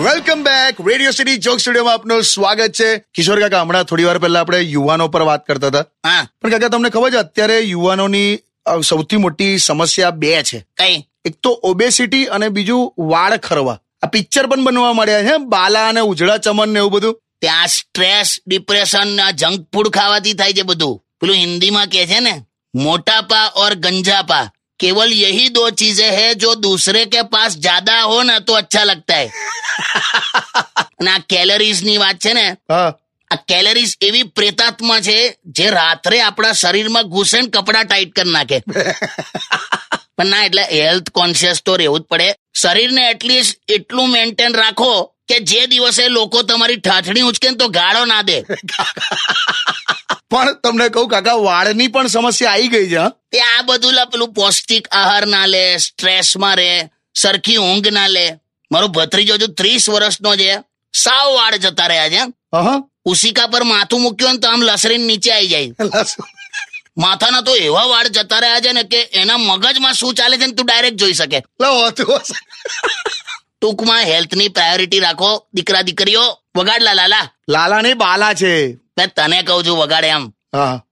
Welcome back. Radio city joke સ્ટુડિયોમાં આપનું સ્વાગત છે. કિશોર કાકા હમણાં થોડી વાર પહેલા આપણે યુવાનો પર વાત કરતા હતા. હા. પણ કાકા તમને ખબર છે અત્યારે યુવાનોની સૌથી મોટી સમસ્યા બે છે. કઈ? એક તો ઓબેસિટી અને બીજું વાળ ખરવા. આ પિક્ચર પણ બનવા મળ્યા છે બાલા અને ઉજળા ચમન ને એવું બધું. ત્યાં સ્ટ્રેસ ડિપ્રેશન જંક ફૂડ ખાવાથી થાય છે બધું. પેલું હિન્દીમાં કે છે ને મોટાપા ઓર ગંજાપા. केवल यही दो चीजें हैं जो दूसरे के पास ज्यादा हो ना तो अच्छा लगता है અને આ કેલરીઝ ની વાત છે ને હા આ કેલરીઝ એવી પ્રેતાત્મા છે જે રાત્રે આપણા શરીરમાં ઘૂસે ને કપડા ટાઈટ કરી નાખે પણ ના એટલે હેલ્થ કોન્શિયસ તો રહેવું જ પડે શરીરને એટલીસ્ટ એટલું મેન્ટેન રાખો કે જે દિવસે લોકો તમારી ઠાઠણી ઉચકે ને તો ગાળો ના દે પણ તમને કહું કાકા વાળની પણ સમસ્યા આવી ગઈ છે તે આ બધું લા પેલું પૌષ્ટિક આહાર ના લે સ્ટ્રેસમાં રહે સરખી ઊંઘ ના લે. મારો ભત્રીજો જો ત્રીસ વર્ષનો છે સાવ વાળ જતા રહ્યા છે ઉસિકા પર માથું મૂક્યું ને તો આમ લસરીને નીચે આવી જાય. માથાના તો એવા વાળ જતા રહ્યા છે ને કે એના મગજમાં શું ચાલે છે ને તું ડાયરેક્ટ જોઈ શકે. ટૂંકમાં હેલ્થની પ્રાયોરિટી રાખો દીકરા દીકરીઓ વગાડલા લાલા. લાલા ને બાલા છે. મેં તને કહું છું વગાડે એમ. હા.